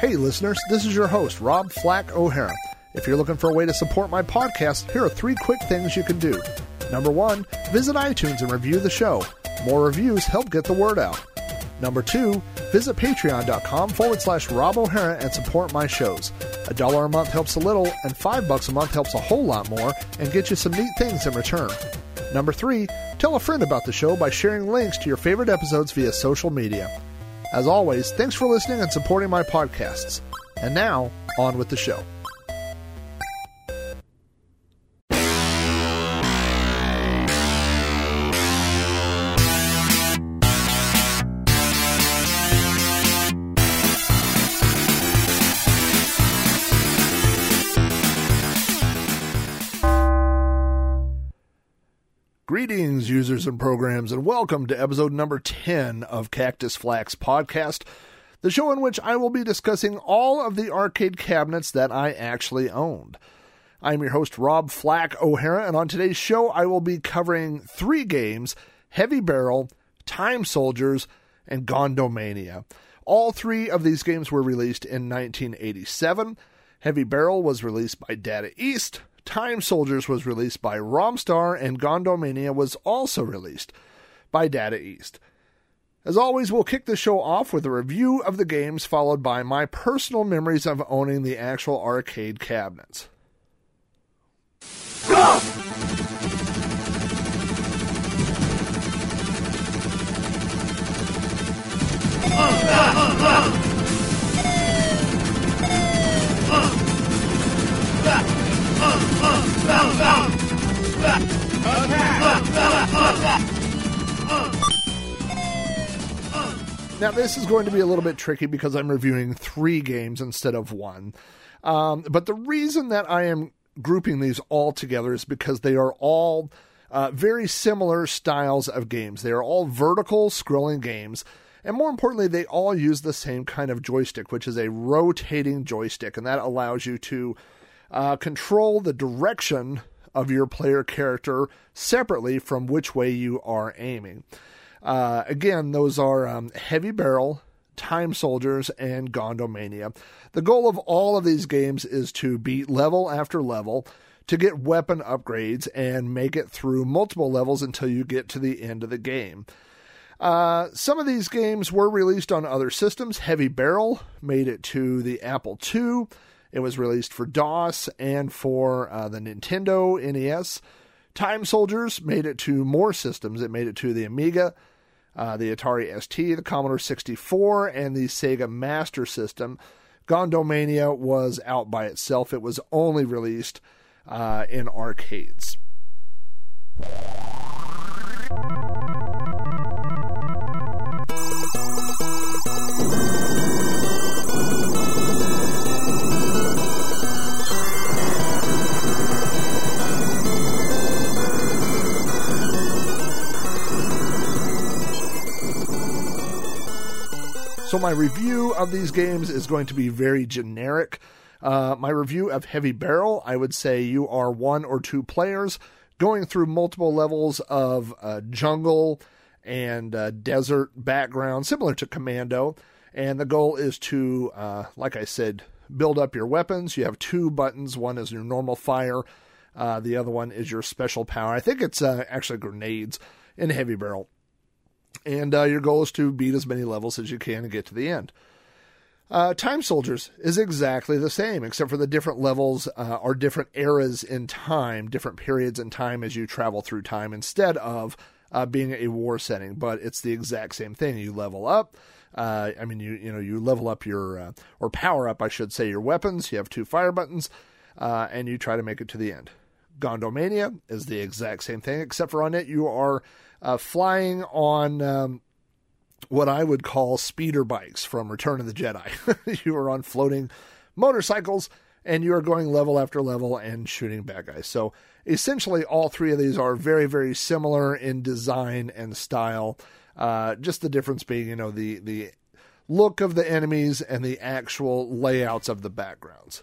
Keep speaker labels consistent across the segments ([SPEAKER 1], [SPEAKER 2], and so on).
[SPEAKER 1] Hey, listeners, this is your host, Rob Flack O'Hara. If you're looking for a way to support my podcast, here are three quick things you can do. Number one, visit iTunes and review the show. More reviews help get the word out. Number two, visit patreon.com forward slash Rob O'Hara and support my shows. A dollar a month helps a little, and five bucks a month helps a whole lot more and gets you some neat things in return. Number three, tell a friend about the show by sharing links to your favorite episodes via social media. As always, thanks for listening and supporting my podcasts. And now, on with the show. Users and programs, and welcome to episode number 10 of Cactus Flack's Podcast, the show in which I will be discussing all of the arcade cabinets that I actually owned. I'm your host, Rob Flack O'Hara, and on today's show, I will be covering three games Heavy Barrel, Time Soldiers, and Gondomania. All three of these games were released in 1987. Heavy Barrel was released by Data East, Time Soldiers was released by Romstar, and Gondomania was also released by Data East. As always, we'll kick the show off with a review of the games, followed by my personal memories of owning the actual arcade cabinets. Now, this is going to be a little bit tricky because I'm reviewing three games instead of one. Um, but the reason that I am grouping these all together is because they are all uh, very similar styles of games. They are all vertical scrolling games. And more importantly, they all use the same kind of joystick, which is a rotating joystick. And that allows you to uh, control the direction of your player character separately from which way you are aiming. Uh, again, those are um, Heavy Barrel, Time Soldiers, and Gondomania. The goal of all of these games is to beat level after level, to get weapon upgrades, and make it through multiple levels until you get to the end of the game. Uh, some of these games were released on other systems. Heavy Barrel made it to the Apple II. It was released for DOS and for uh, the Nintendo NES. Time Soldiers made it to more systems. It made it to the Amiga, uh, the Atari ST, the Commodore 64, and the Sega Master System. Gondomania was out by itself. It was only released uh, in arcades. So, my review of these games is going to be very generic. Uh, my review of Heavy Barrel, I would say you are one or two players going through multiple levels of uh, jungle and uh, desert background, similar to Commando. And the goal is to, uh, like I said, build up your weapons. You have two buttons. One is your normal fire. Uh, the other one is your special power. I think it's uh, actually grenades in Heavy Barrel and uh, your goal is to beat as many levels as you can and get to the end. Uh, Time Soldiers is exactly the same, except for the different levels uh, are different eras in time, different periods in time as you travel through time, instead of uh, being a war setting. But it's the exact same thing. You level up. Uh, I mean, you you know you level up your uh, or power up, I should say, your weapons. You have two fire buttons, uh, and you try to make it to the end. Gondomania is the exact same thing, except for on it you are uh, flying on um, what I would call speeder bikes from Return of the Jedi. you are on floating motorcycles and you are going level after level and shooting bad guys. So essentially, all three of these are very, very similar in design and style. Uh, just the difference being, you know, the the look of the enemies and the actual layouts of the backgrounds.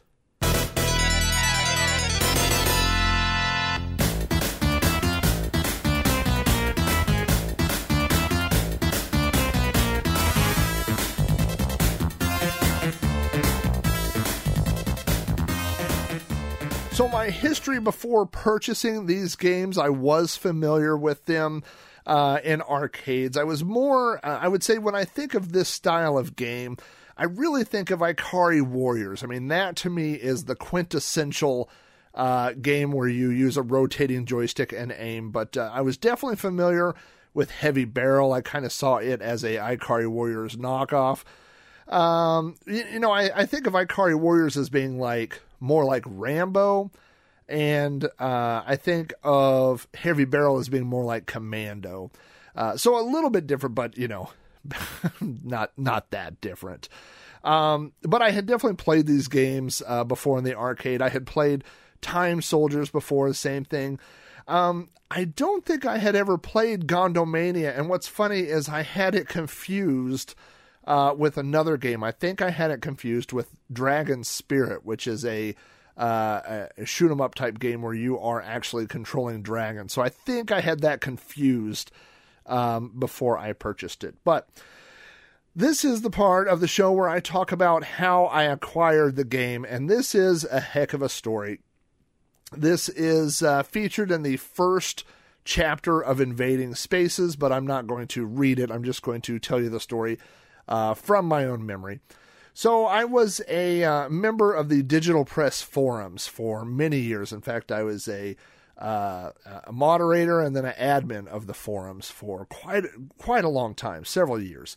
[SPEAKER 1] So, my history before purchasing these games, I was familiar with them uh, in arcades. I was more, uh, I would say, when I think of this style of game, I really think of Ikari Warriors. I mean, that to me is the quintessential uh, game where you use a rotating joystick and aim. But uh, I was definitely familiar with Heavy Barrel. I kind of saw it as a Ikari Warriors knockoff. Um, you, you, know, I, I think of Ikari Warriors as being like more like Rambo, and uh, I think of Heavy Barrel as being more like Commando. Uh, so a little bit different, but you know, not not that different. Um, but I had definitely played these games uh, before in the arcade. I had played Time Soldiers before, the same thing. Um, I don't think I had ever played Gondomania, and what's funny is I had it confused uh, with another game. I think I had it confused with Dragon Spirit, which is a, uh, a shoot 'em up type game where you are actually controlling dragons. So I think I had that confused um, before I purchased it. But this is the part of the show where I talk about how I acquired the game, and this is a heck of a story. This is uh, featured in the first chapter of Invading Spaces, but I'm not going to read it. I'm just going to tell you the story uh, from my own memory. So I was a uh, member of the Digital Press forums for many years. In fact, I was a, uh, a moderator and then an admin of the forums for quite quite a long time, several years.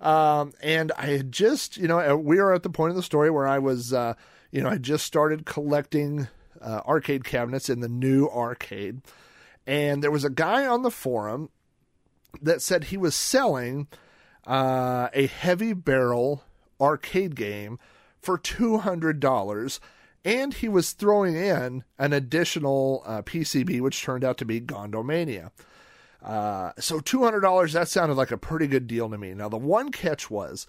[SPEAKER 1] Um, and I had just, you know, we are at the point of the story where I was, uh, you know, I just started collecting uh, arcade cabinets in the new arcade, and there was a guy on the forum that said he was selling uh, a heavy barrel arcade game for $200 and he was throwing in an additional uh, PCB, which turned out to be Gondomania. Uh, so $200, that sounded like a pretty good deal to me. Now, the one catch was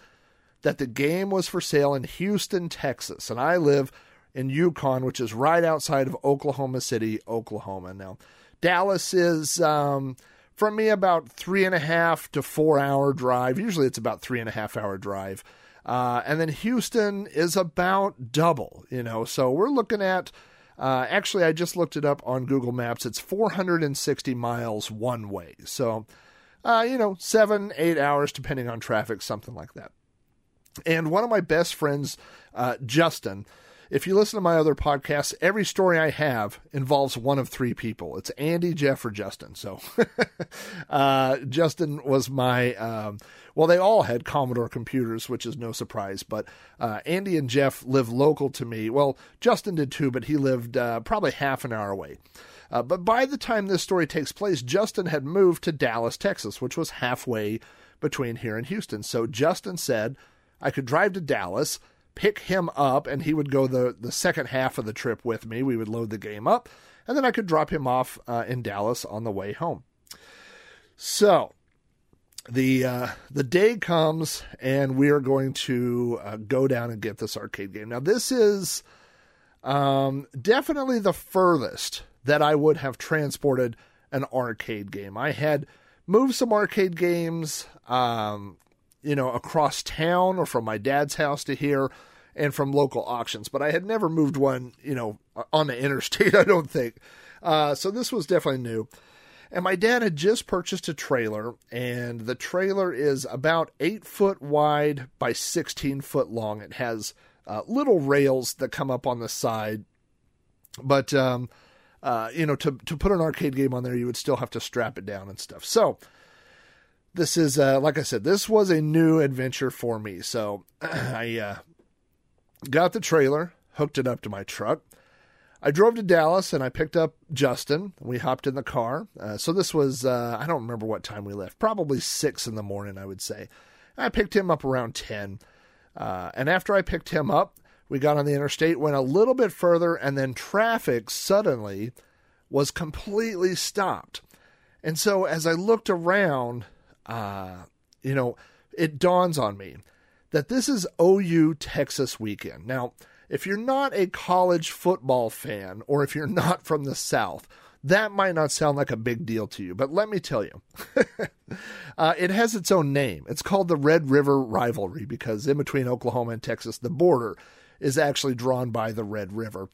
[SPEAKER 1] that the game was for sale in Houston, Texas, and I live in Yukon, which is right outside of Oklahoma City, Oklahoma. Now, Dallas is um, from me about three and a half to four hour drive. Usually it's about three and a half hour drive. Uh, and then Houston is about double, you know. So we're looking at, uh, actually, I just looked it up on Google Maps. It's 460 miles one way. So, uh, you know, seven, eight hours, depending on traffic, something like that. And one of my best friends, uh, Justin, if you listen to my other podcasts, every story I have involves one of three people. It's Andy, Jeff, or Justin. So, uh, Justin was my, um, well, they all had Commodore computers, which is no surprise, but uh, Andy and Jeff live local to me. Well, Justin did too, but he lived uh, probably half an hour away. Uh, but by the time this story takes place, Justin had moved to Dallas, Texas, which was halfway between here and Houston. So Justin said, I could drive to Dallas pick him up, and he would go the, the second half of the trip with me. We would load the game up, and then I could drop him off uh, in Dallas on the way home. So the uh, the day comes, and we are going to uh, go down and get this arcade game. Now, this is um, definitely the furthest that I would have transported an arcade game. I had moved some arcade games um, you know, across town or from my dad's house to here and from local auctions, but I had never moved one, you know, on the interstate, I don't think. Uh, so this was definitely new. And my dad had just purchased a trailer, and the trailer is about eight foot wide by 16 foot long. It has uh, little rails that come up on the side, but, um, uh, you know, to, to put an arcade game on there, you would still have to strap it down and stuff. So, this is uh, like I said, this was a new adventure for me. So I uh, got the trailer, hooked it up to my truck. I drove to Dallas and I picked up Justin. We hopped in the car. Uh, so this was uh, I don't remember what time we left. Probably six in the morning, I would say. I picked him up around ten. Uh, and after I picked him up, we got on the interstate, went a little bit further, and then traffic suddenly was completely stopped. And so as I looked around, uh, you know, it dawns on me that this is OU Texas weekend. Now, if you're not a college football fan or if you're not from the South, that might not sound like a big deal to you, but let me tell you, uh, it has its own name. It's called the Red River Rivalry because in between Oklahoma and Texas, the border is actually drawn by the Red River.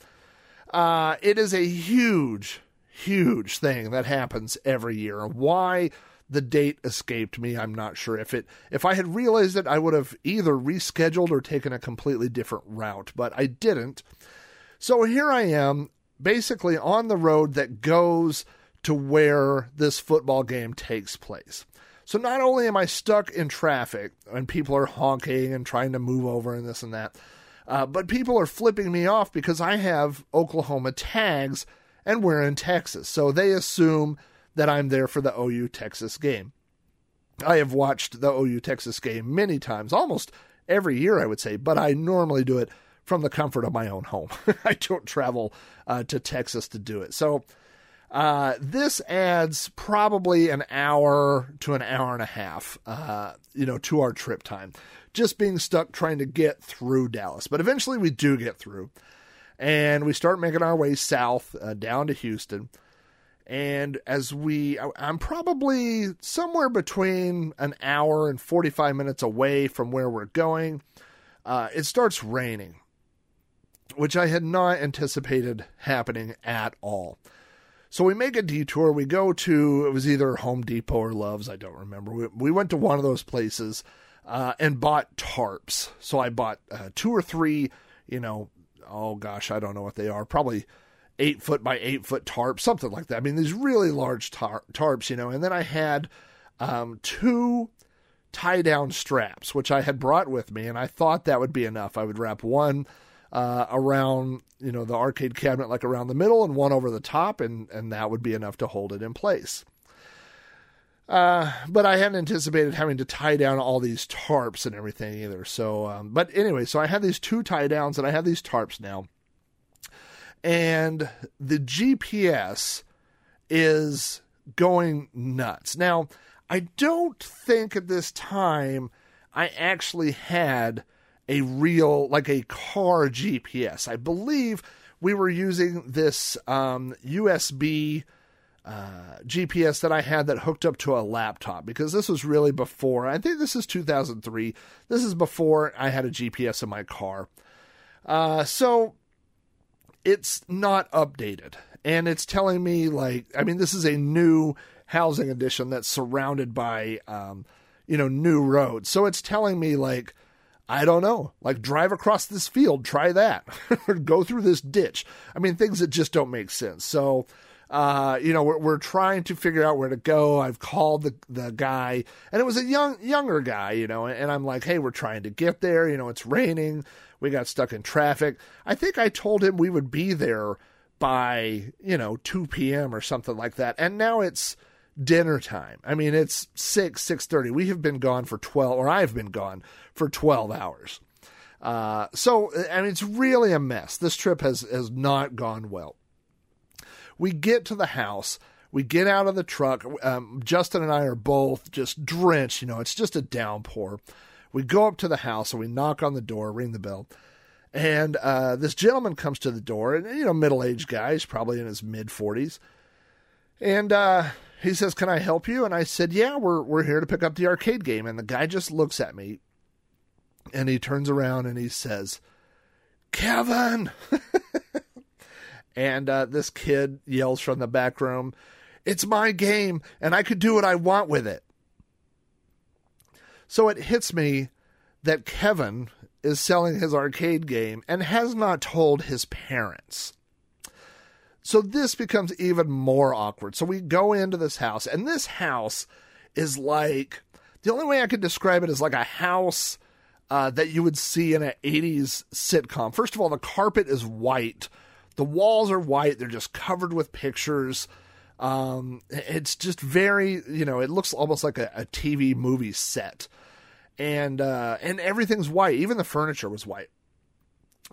[SPEAKER 1] Uh, it is a huge, huge thing that happens every year. Why the date escaped me, I'm not sure. If it if I had realized it, I would have either rescheduled or taken a completely different route, but I didn't. So here I am, basically on the road that goes to where this football game takes place. So not only am I stuck in traffic and people are honking and trying to move over and this and that, uh, but people are flipping me off because I have Oklahoma tags and we're in Texas. So they assume that I'm there for the OU Texas game. I have watched the OU Texas game many times, almost every year, I would say, but I normally do it from the comfort of my own home. I don't travel uh, to Texas to do it. So uh, this adds probably an hour to an hour and a half, uh, you know, to our trip time just being stuck trying to get through Dallas. But eventually we do get through. And we start making our way south uh, down to Houston. And as we, I'm probably somewhere between an hour and 45 minutes away from where we're going. Uh, it starts raining, which I had not anticipated happening at all. So we make a detour. We go to, it was either Home Depot or Love's, I don't remember. We, we went to one of those places uh, and bought tarps. So I bought uh, two or three, you know, oh gosh, I don't know what they are, probably eight foot by eight foot tarps, something like that. I mean, these really large tar- tarps, you know, and then I had um, two tie down straps, which I had brought with me, and I thought that would be enough. I would wrap one uh, around, you know, the arcade cabinet, like around the middle, and one over the top, and, and that would be enough to hold it in place. Uh, but I hadn't anticipated having to tie down all these tarps and everything either. So, um, but anyway, so I have these two tie downs and I have these tarps now. And the GPS is going nuts. Now, I don't think at this time I actually had a real, like a car GPS. I believe we were using this um, USB uh, GPS that I had that hooked up to a laptop because this was really before. I think this is 2003. This is before I had a GPS in my car. Uh, so it's not updated. And it's telling me, like, I mean, this is a new housing edition that's surrounded by, um, you know, new roads. So it's telling me, like, I don't know, like drive across this field, try that, or go through this ditch. I mean, things that just don't make sense. So uh, you know, we're, we're trying to figure out where to go. I've called the the guy, and it was a young younger guy, you know, and I'm like, hey, we're trying to get there. You know, it's raining. We got stuck in traffic. I think I told him we would be there by you know 2 p.m. or something like that, and now it's dinner time. I mean, it's six six thirty. We have been gone for twelve, or I've been gone for twelve hours. Uh, so, and it's really a mess. This trip has has not gone well. We get to the house. We get out of the truck. Um, Justin and I are both just drenched. You know, it's just a downpour. We go up to the house and we knock on the door, ring the bell. And uh, this gentleman comes to the door, and you know, middle aged guy, he's probably in his mid 40s. And uh, he says, Can I help you? And I said, Yeah, we're, we're here to pick up the arcade game. And the guy just looks at me and he turns around and he says, Kevin! and uh, this kid yells from the back room, It's my game, and I could do what I want with it. So it hits me that Kevin is selling his arcade game and has not told his parents. So this becomes even more awkward. So we go into this house, and this house is like the only way I could describe it is like a house uh, that you would see in an 80s sitcom. First of all, the carpet is white the walls are white, they're just covered with pictures. Um, it's just very, you know, it looks almost like a, a TV movie set. And uh, and everything's white, even the furniture was white.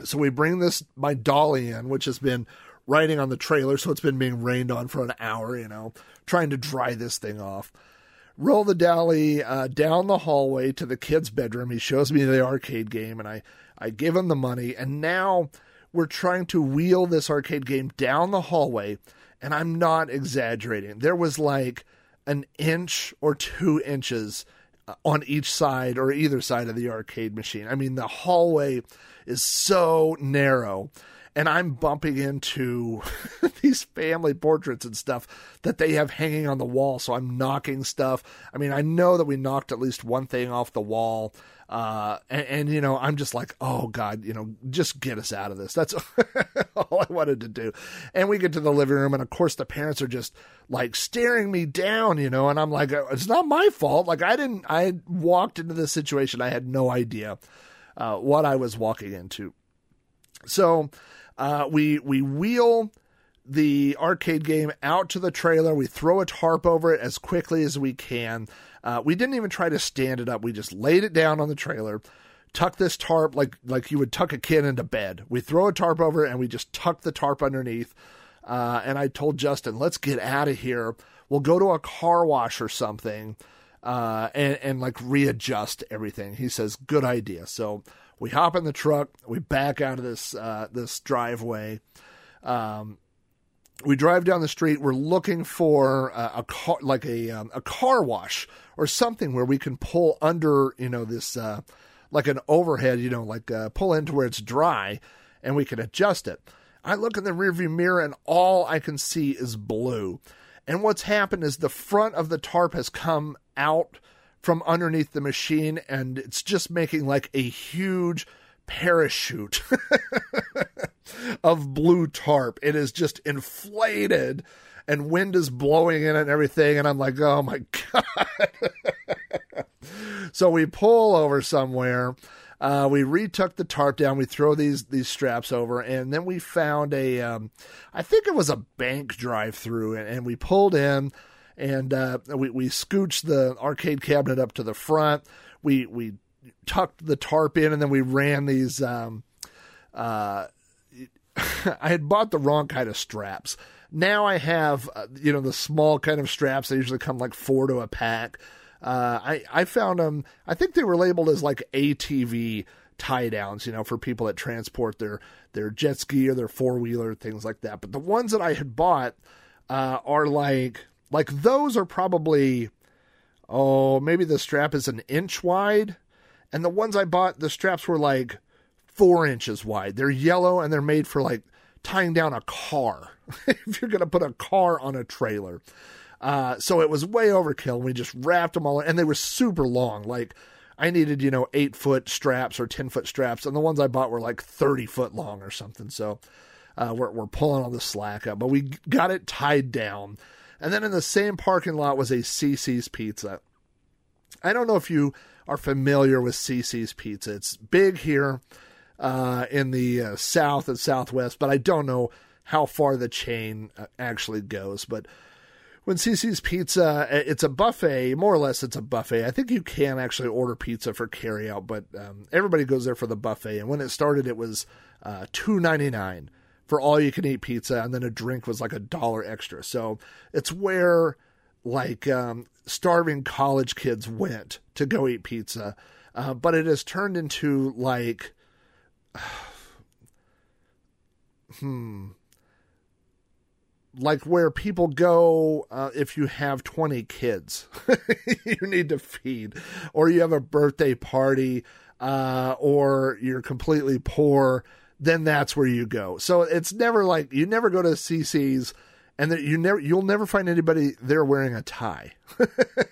[SPEAKER 1] So we bring this my dolly in, which has been riding on the trailer, so it's been being rained on for an hour, you know, trying to dry this thing off. Roll the dolly uh, down the hallway to the kid's bedroom. He shows me the arcade game, and I I give him the money, and now we're trying to wheel this arcade game down the hallway, and I'm not exaggerating. There was like an inch or two inches uh, on each side or either side of the arcade machine. I mean, the hallway is so narrow. And I'm bumping into these family portraits and stuff that they have hanging on the wall. So I'm knocking stuff. I mean, I know that we knocked at least one thing off the wall. Uh, and, and, you know, I'm just like, oh God, you know, just get us out of this. That's all I wanted to do. And we get to the living room, and of course, the parents are just like staring me down, you know, and I'm like, it's not my fault. Like, I didn't, I walked into this situation, I had no idea uh, what I was walking into. So, uh, we we wheel the arcade game out to the trailer. We throw a tarp over it as quickly as we can. Uh, we didn't even try to stand it up. We just laid it down on the trailer, tuck this tarp like like you would tuck a kid into bed. We throw a tarp over it and we just tuck the tarp underneath. Uh, and I told Justin, let's get out of here. We'll go to a car wash or something. Uh, and, and like readjust everything. He says, good idea. So we hop in the truck, we back out of this uh, this driveway. Um, we drive down the street. We're looking for a, a car, like a um, a car wash or something where we can pull under, you know, this uh, like an overhead, you know, like uh, pull into where it's dry, and we can adjust it. I look in the rearview mirror, and all I can see is blue. And what's happened is the front of the tarp has come out from underneath the machine and it's just making like a huge parachute of blue tarp. It is just inflated and wind is blowing in and everything. And I'm like, oh my God. so we pull over somewhere. Uh, we retook the tarp down. We throw these these straps over, and then we found a, um, I think it was a bank drive through, and, and we pulled in and uh, we we scooched the arcade cabinet up to the front. We we tucked the tarp in, and then we ran these. Um, uh, I had bought the wrong kind of straps. Now I have uh, you know the small kind of straps. They usually come like four to a pack. Uh, I I found them. I think they were labeled as like ATV tie downs, you know, for people that transport their their jet ski or their four wheeler things like that. But the ones that I had bought uh, are like like those are probably, oh, maybe the strap is an inch wide. And the ones I bought, the straps were like four inches wide. They're yellow and they're made for like tying down a car. if you're going to put a car on a trailer. Uh, so it was way overkill. We just wrapped them all, and they were super long. Like I needed, you know, eight foot straps or ten foot straps, and the ones I bought were like thirty foot long or something. So uh, we're we're pulling all the slack up, but we got it tied down. And then in the same parking lot was a CiCi's Pizza. I don't know if you are familiar with CiCi's Pizza. It's big here uh, in the uh, south and southwest, but I don't know how far the chain uh, actually goes. But when CiCi's Pizza, uh, it's a buffet, more or less, it's a buffet. I think you can actually order pizza for carryout, but um, everybody goes there for the buffet. And when it started, it was uh, two ninety nine for all you can eat pizza, and then a drink was like a dollar extra. So it's where like um, starving college kids went to go eat pizza, uh, but it has turned into like, hmm, like where people go uh, if you have 20 kids you need to feed or you have a birthday party uh, or you're completely poor then that's where you go. So it's never like you never go to CiCi's and that you never you'll never find anybody there wearing a tie.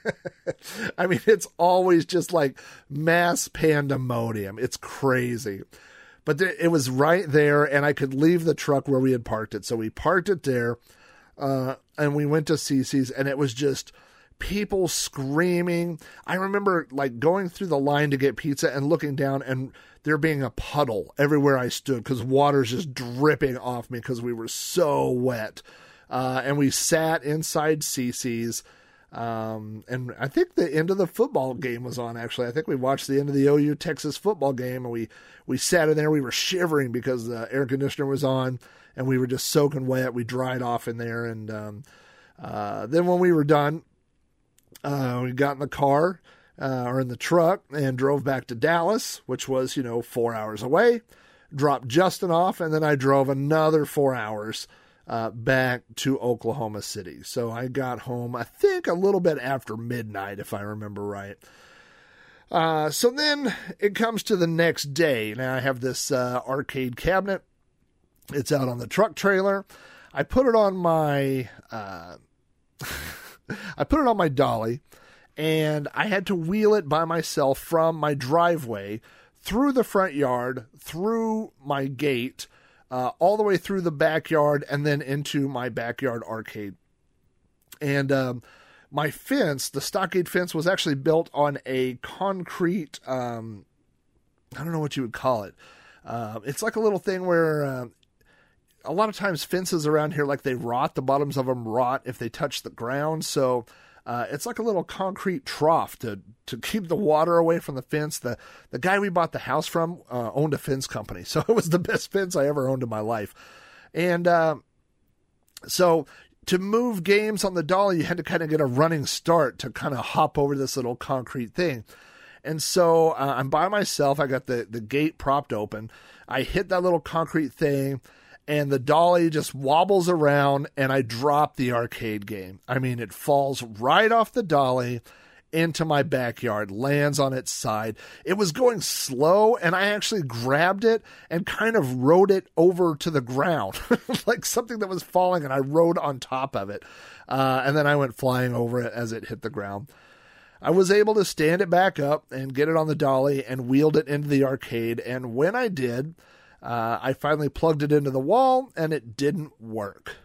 [SPEAKER 1] I mean, it's always just like mass pandemonium. It's crazy. But th- it was right there, and I could leave the truck where we had parked it. So we parked it there, uh, and we went to CiCi's and it was just people screaming. I remember like going through the line to get pizza and looking down and there being a puddle everywhere I stood because water's just dripping off me because we were so wet. Uh, and we sat inside CiCi's. Um, and I think the end of the football game was on. Actually, I think we watched the end of the OU Texas football game, and we we sat in there. We were shivering because the air conditioner was on, and we were just soaking wet. We dried off in there, and um, uh, then when we were done, uh, we got in the car uh, or in the truck and drove back to Dallas, which was, you know, four hours away. Dropped Justin off, and then I drove another four hours uh, back to Oklahoma City. So I got home, I think, a little bit after midnight, if I remember right. Uh, so then it comes to the next day. Now I have this uh, arcade cabinet. It's out on the truck trailer. I put it on my uh, I put it on my dolly, and I had to wheel it by myself from my driveway through the front yard, through my gate, uh, all the way through the backyard, and then into my backyard arcade. And um, my fence, the stockade fence, was actually built on a concrete. Um, I don't know what you would call it. Uh, it's like a little thing where uh, a lot of times fences around here, like they rot, the bottoms of them rot if they touch the ground. So uh, it's like a little concrete trough to to keep the water away from the fence. The the guy we bought the house from uh, owned a fence company, so it was the best fence I ever owned in my life. And uh, so to move games on the dolly, you had to kind of get a running start to kind of hop over this little concrete thing. And so uh, I'm by myself. I got the the gate propped open. I hit that little concrete thing and the dolly just wobbles around and I drop the arcade game. I mean, it falls right off the dolly into my backyard, lands on its side. It was going slow, and I actually grabbed it and kind of rode it over to the ground, like something that was falling, and I rode on top of it. Uh, and then I went flying over it as it hit the ground. I was able to stand it back up and get it on the dolly and wheeled it into the arcade. And when I did, uh, I finally plugged it into the wall and it didn't work.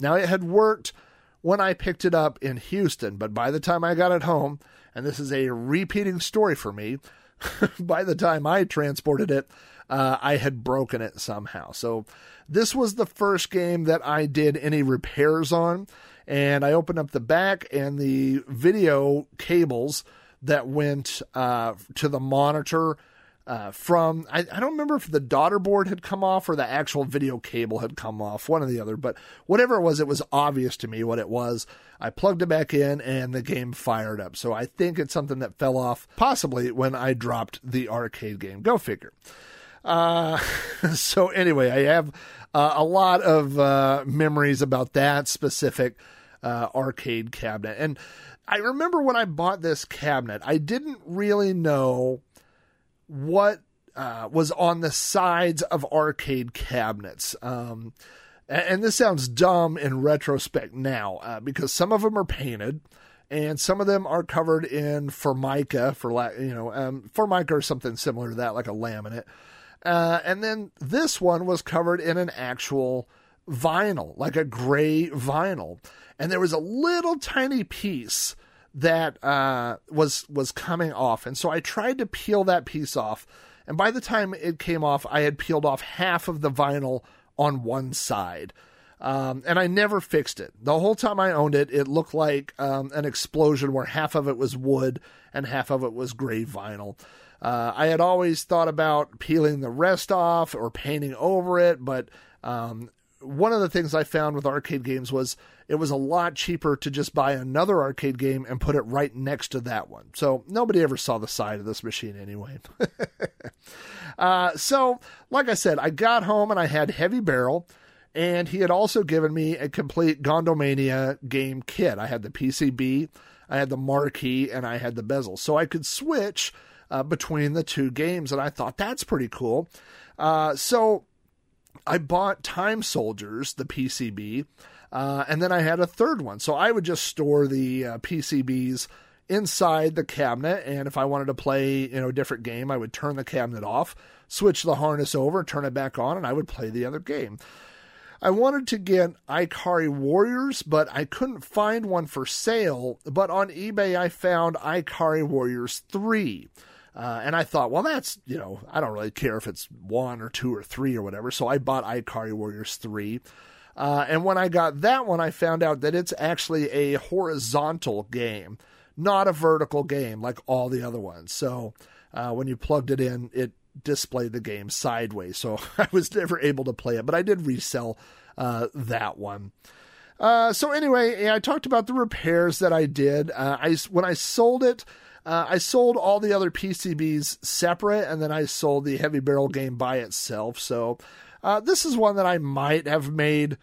[SPEAKER 1] Now, it had worked when I picked it up in Houston, but by the time I got it home, and this is a repeating story for me, by the time I transported it, uh, I had broken it somehow. So, this was the first game that I did any repairs on, and I opened up the back and the video cables that went uh, to the monitor uh, from I, I, don't remember if the daughter board had come off or the actual video cable had come off, one or the other, but whatever it was, it was obvious to me what it was. I plugged it back in and the game fired up. So I think it's something that fell off possibly when I dropped the arcade game. Go figure. Uh, so anyway, I have uh, a lot of uh, memories about that specific uh, arcade cabinet. And I remember when I bought this cabinet, I didn't really know what uh, was on the sides of arcade cabinets. Um, and this sounds dumb in retrospect now uh, because some of them are painted and some of them are covered in formica for you know um, formica or something similar to that like a laminate uh, and then this one was covered in an actual vinyl like a gray vinyl and there was a little tiny piece that uh, was was coming off, and so I tried to peel that piece off. And by the time it came off, I had peeled off half of the vinyl on one side. Um, and I never fixed it. The whole time I owned it, it looked like um, an explosion where half of it was wood and half of it was gray vinyl. Uh, I had always thought about peeling the rest off or painting over it, but um, one of the things I found with arcade games was it was a lot cheaper to just buy another arcade game and put it right next to that one. So nobody ever saw the side of this machine anyway. uh, so, like I said, I got home and I had Heavy Barrel, and he had also given me a complete Gondomania game kit. I had the PCB, I had the marquee, and I had the bezel. So I could switch uh, between the two games, and I thought that's pretty cool. Uh, so I bought Time Soldiers, the PCB, uh, and then I had a third one. So I would just store the uh, PCBs inside the cabinet, and if I wanted to play, you know, a different game, I would turn the cabinet off, switch the harness over, turn it back on, and I would play the other game. I wanted to get Ikari Warriors, but I couldn't find one for sale. But on eBay, I found Ikari Warriors 3. Uh, and I thought, well, that's, you know, I don't really care if it's one or two or three or whatever. So I bought Ikari Warriors 3. Uh, and when I got that one, I found out that it's actually a horizontal game, not a vertical game like all the other ones. So uh, when you plugged it in, it displayed the game sideways. So I was never able to play it, but I did resell uh, that one. Uh, so anyway, I talked about the repairs that I did. Uh, I when I sold it, uh, I sold all the other PCBs separate, and then I sold the heavy barrel game by itself. So uh, this is one that I might have made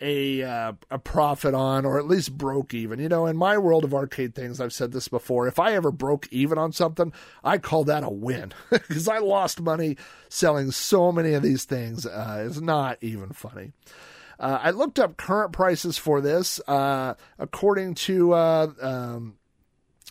[SPEAKER 1] a uh, a profit on or at least broke even. You know, in my world of arcade things, I've said this before. If I ever broke even on something, I call that a win because I lost money selling so many of these things. Uh, it's not even funny. Uh, I looked up current prices for this. Uh, according to um,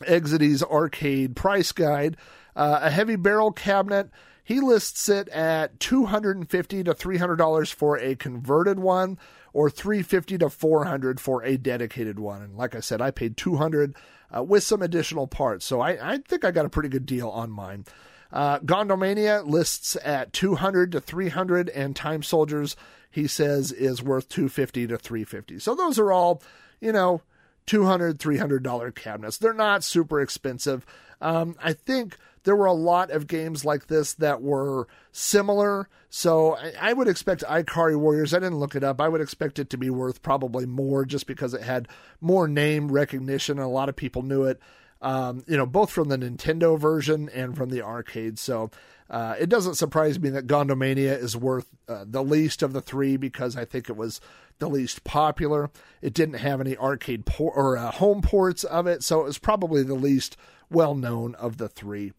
[SPEAKER 1] Exidy's arcade price guide, uh, a heavy barrel cabinet he lists it at $250 to $300 for a converted one or 350 to 400 for a dedicated one. And like I said, I paid 200 uh, with some additional parts. So I, I, think I got a pretty good deal on mine. Uh, Gondomania lists at 200 to 300 and Time Soldiers he says is worth 250 to 350. So those are all, you know, 200 $300 cabinets. They're not super expensive. Um, I think there were a lot of games like this that were similar. So I, I would expect Ikari Warriors. I didn't look it up. I would expect it to be worth probably more just because it had more name recognition and a lot of people knew it. Um, you know, both from the Nintendo version and from the arcade. So uh, it doesn't surprise me that Gondomania is worth uh, the least of the three because I think it was the least popular. It didn't have any arcade por- or uh, home ports of it, so it was probably the least well known of the three.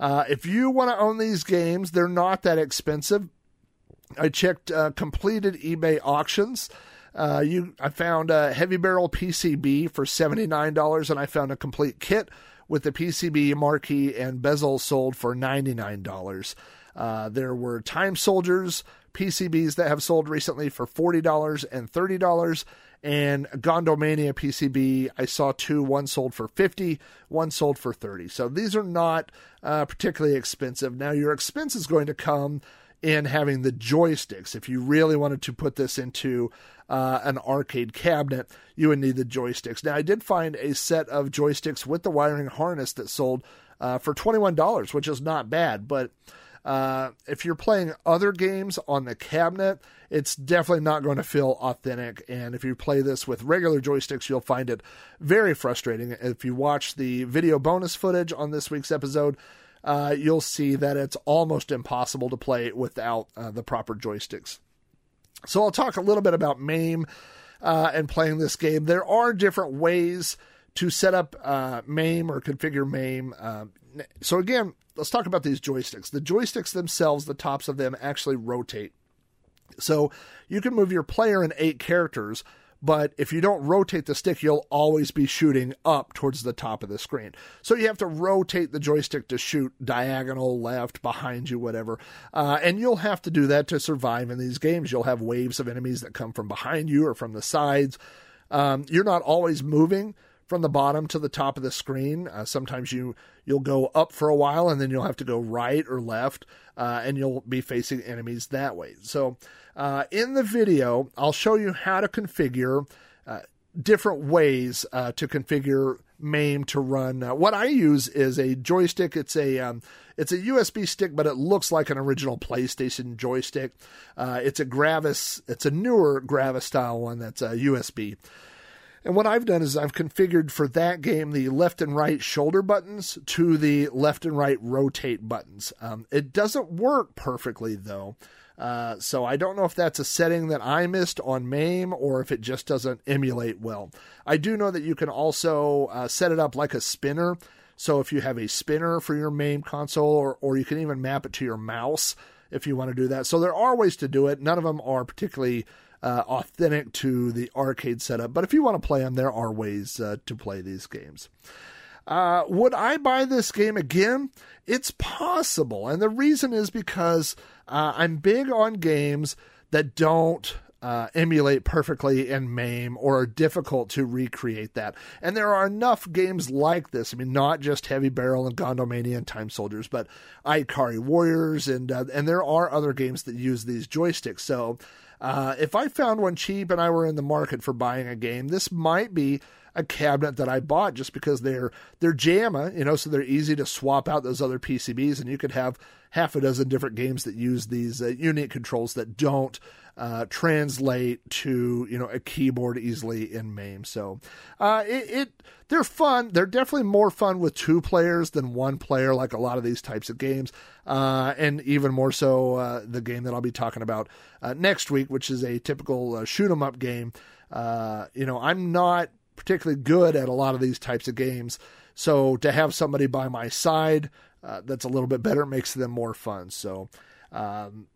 [SPEAKER 1] Uh, if you want to own these games, they're not that expensive. I checked uh, completed eBay auctions. Uh, you, I found a heavy barrel PCB for seventy nine dollars, and I found a complete kit with the PCB marquee and bezel sold for ninety nine dollars. Uh, there were Time Soldiers PCBs that have sold recently for forty dollars and thirty dollars, and Gondomania PCB, I saw two. One sold for 50, one sold for 30. So these are not uh, particularly expensive. Now, your expense is going to come in having the joysticks. If you really wanted to put this into uh, an arcade cabinet, you would need the joysticks. Now, I did find a set of joysticks with the wiring harness that sold uh, for $21, which is not bad, but uh, if you're playing other games on the cabinet, it's definitely not going to feel authentic. And if you play this with regular joysticks, you'll find it very frustrating. If you watch the video bonus footage on this week's episode, uh, you'll see that it's almost impossible to play without uh, the proper joysticks. So I'll talk a little bit about MAME uh, and playing this game. There are different ways to set up uh, MAME or configure MAME. Uh, so again, let's talk about these joysticks. The joysticks themselves, the tops of them actually rotate. So you can move your player in eight characters, but if you don't rotate the stick, you'll always be shooting up towards the top of the screen. So you have to rotate the joystick to shoot diagonal, left, behind you, whatever. Uh, and you'll have to do that to survive in these games. You'll have waves of enemies that come from behind you or from the sides. Um, you're not always moving from the bottom to the top of the screen. Uh, sometimes you you'll go up for a while and then you'll have to go right or left, uh, and you'll be facing enemies that way. So uh, in the video, I'll show you how to configure uh, different ways uh, to configure MAME to run. Uh, what I use is a joystick. It's a um, it's a USB stick, but it looks like an original PlayStation joystick. it's a Gravis. It's a newer Gravis style one that's a USB. And what I've done is I've configured for that game the left and right shoulder buttons to the left and right rotate buttons. Um, it doesn't work perfectly though. Uh, so I don't know if that's a setting that I missed on MAME or if it just doesn't emulate well. I do know that you can also uh, set it up like a spinner. So if you have a spinner for your MAME console, or, or you can even map it to your mouse if you want to do that. So there are ways to do it. None of them are particularly uh, authentic to the arcade setup. But if you want to play them, there are ways uh, to play these games. Uh, would I buy this game again? It's possible. And the reason is because uh, I'm big on games that don't uh, emulate perfectly in MAME or are difficult to recreate that. And there are enough games like this. I mean, not just Heavy Barrel and Gondomania and Time Soldiers, but Ikari Warriors, and uh, and there are other games that use these joysticks. So uh, if I found one cheap and I were in the market for buying a game, this might be a cabinet that I bought just because they're they're JAMMA, you know, so they're easy to swap out those other PCBs, and you could have half a dozen different games that use these uh, unique controls that don't uh, translate to you know a keyboard easily in MAME. So uh, it, it, they're fun. They're definitely more fun with two players than one player, like a lot of these types of games, uh, and even more so uh, the game that I'll be talking about uh, next week, which is a typical uh, shoot 'em up game. you know, I'm not particularly good at a lot of these types of games, so to have somebody by my side that's a little bit better makes them more fun. So. Um,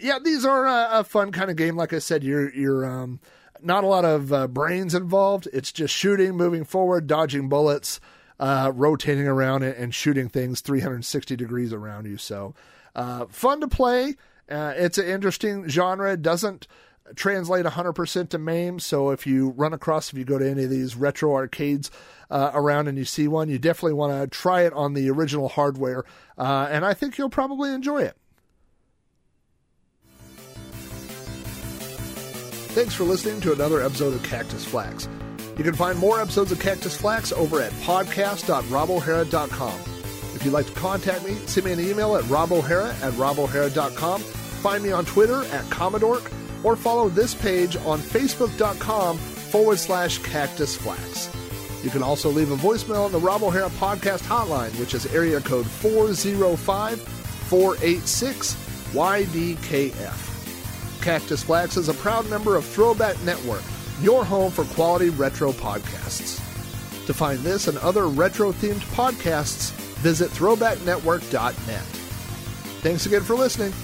[SPEAKER 1] yeah, these are a, a, fun kind of game. Like I said, you're you're um, not a lot of uh, brains involved. It's just shooting, moving forward, dodging bullets, uh, rotating around it, and shooting things 360 degrees around you. So uh, fun to play. Uh, it's an interesting genre. It doesn't translate 100% to MAME. So if you run across, if you go to any of these retro arcades uh, around and you see one, you definitely want to try it on the original hardware. Uh, and I think you'll probably enjoy it. Thanks for listening to another episode of Cactus Flack's. You can find more episodes of Cactus Flack's over at podcast.robohara.com. If you'd like to contact me, send me an email at robohara at robohara.com. Find me on Twitter at Commodore, or follow this page on facebook.com forward slash cactus flax. You can also leave a voicemail on the Rob O'Hara podcast hotline, which is area code 405 486 YDKF. Cactus Flack's is a proud member of Throwback Network, your home for quality retro podcasts. To find this and other retro themed podcasts, visit throwbacknetwork.net. Thanks again for listening.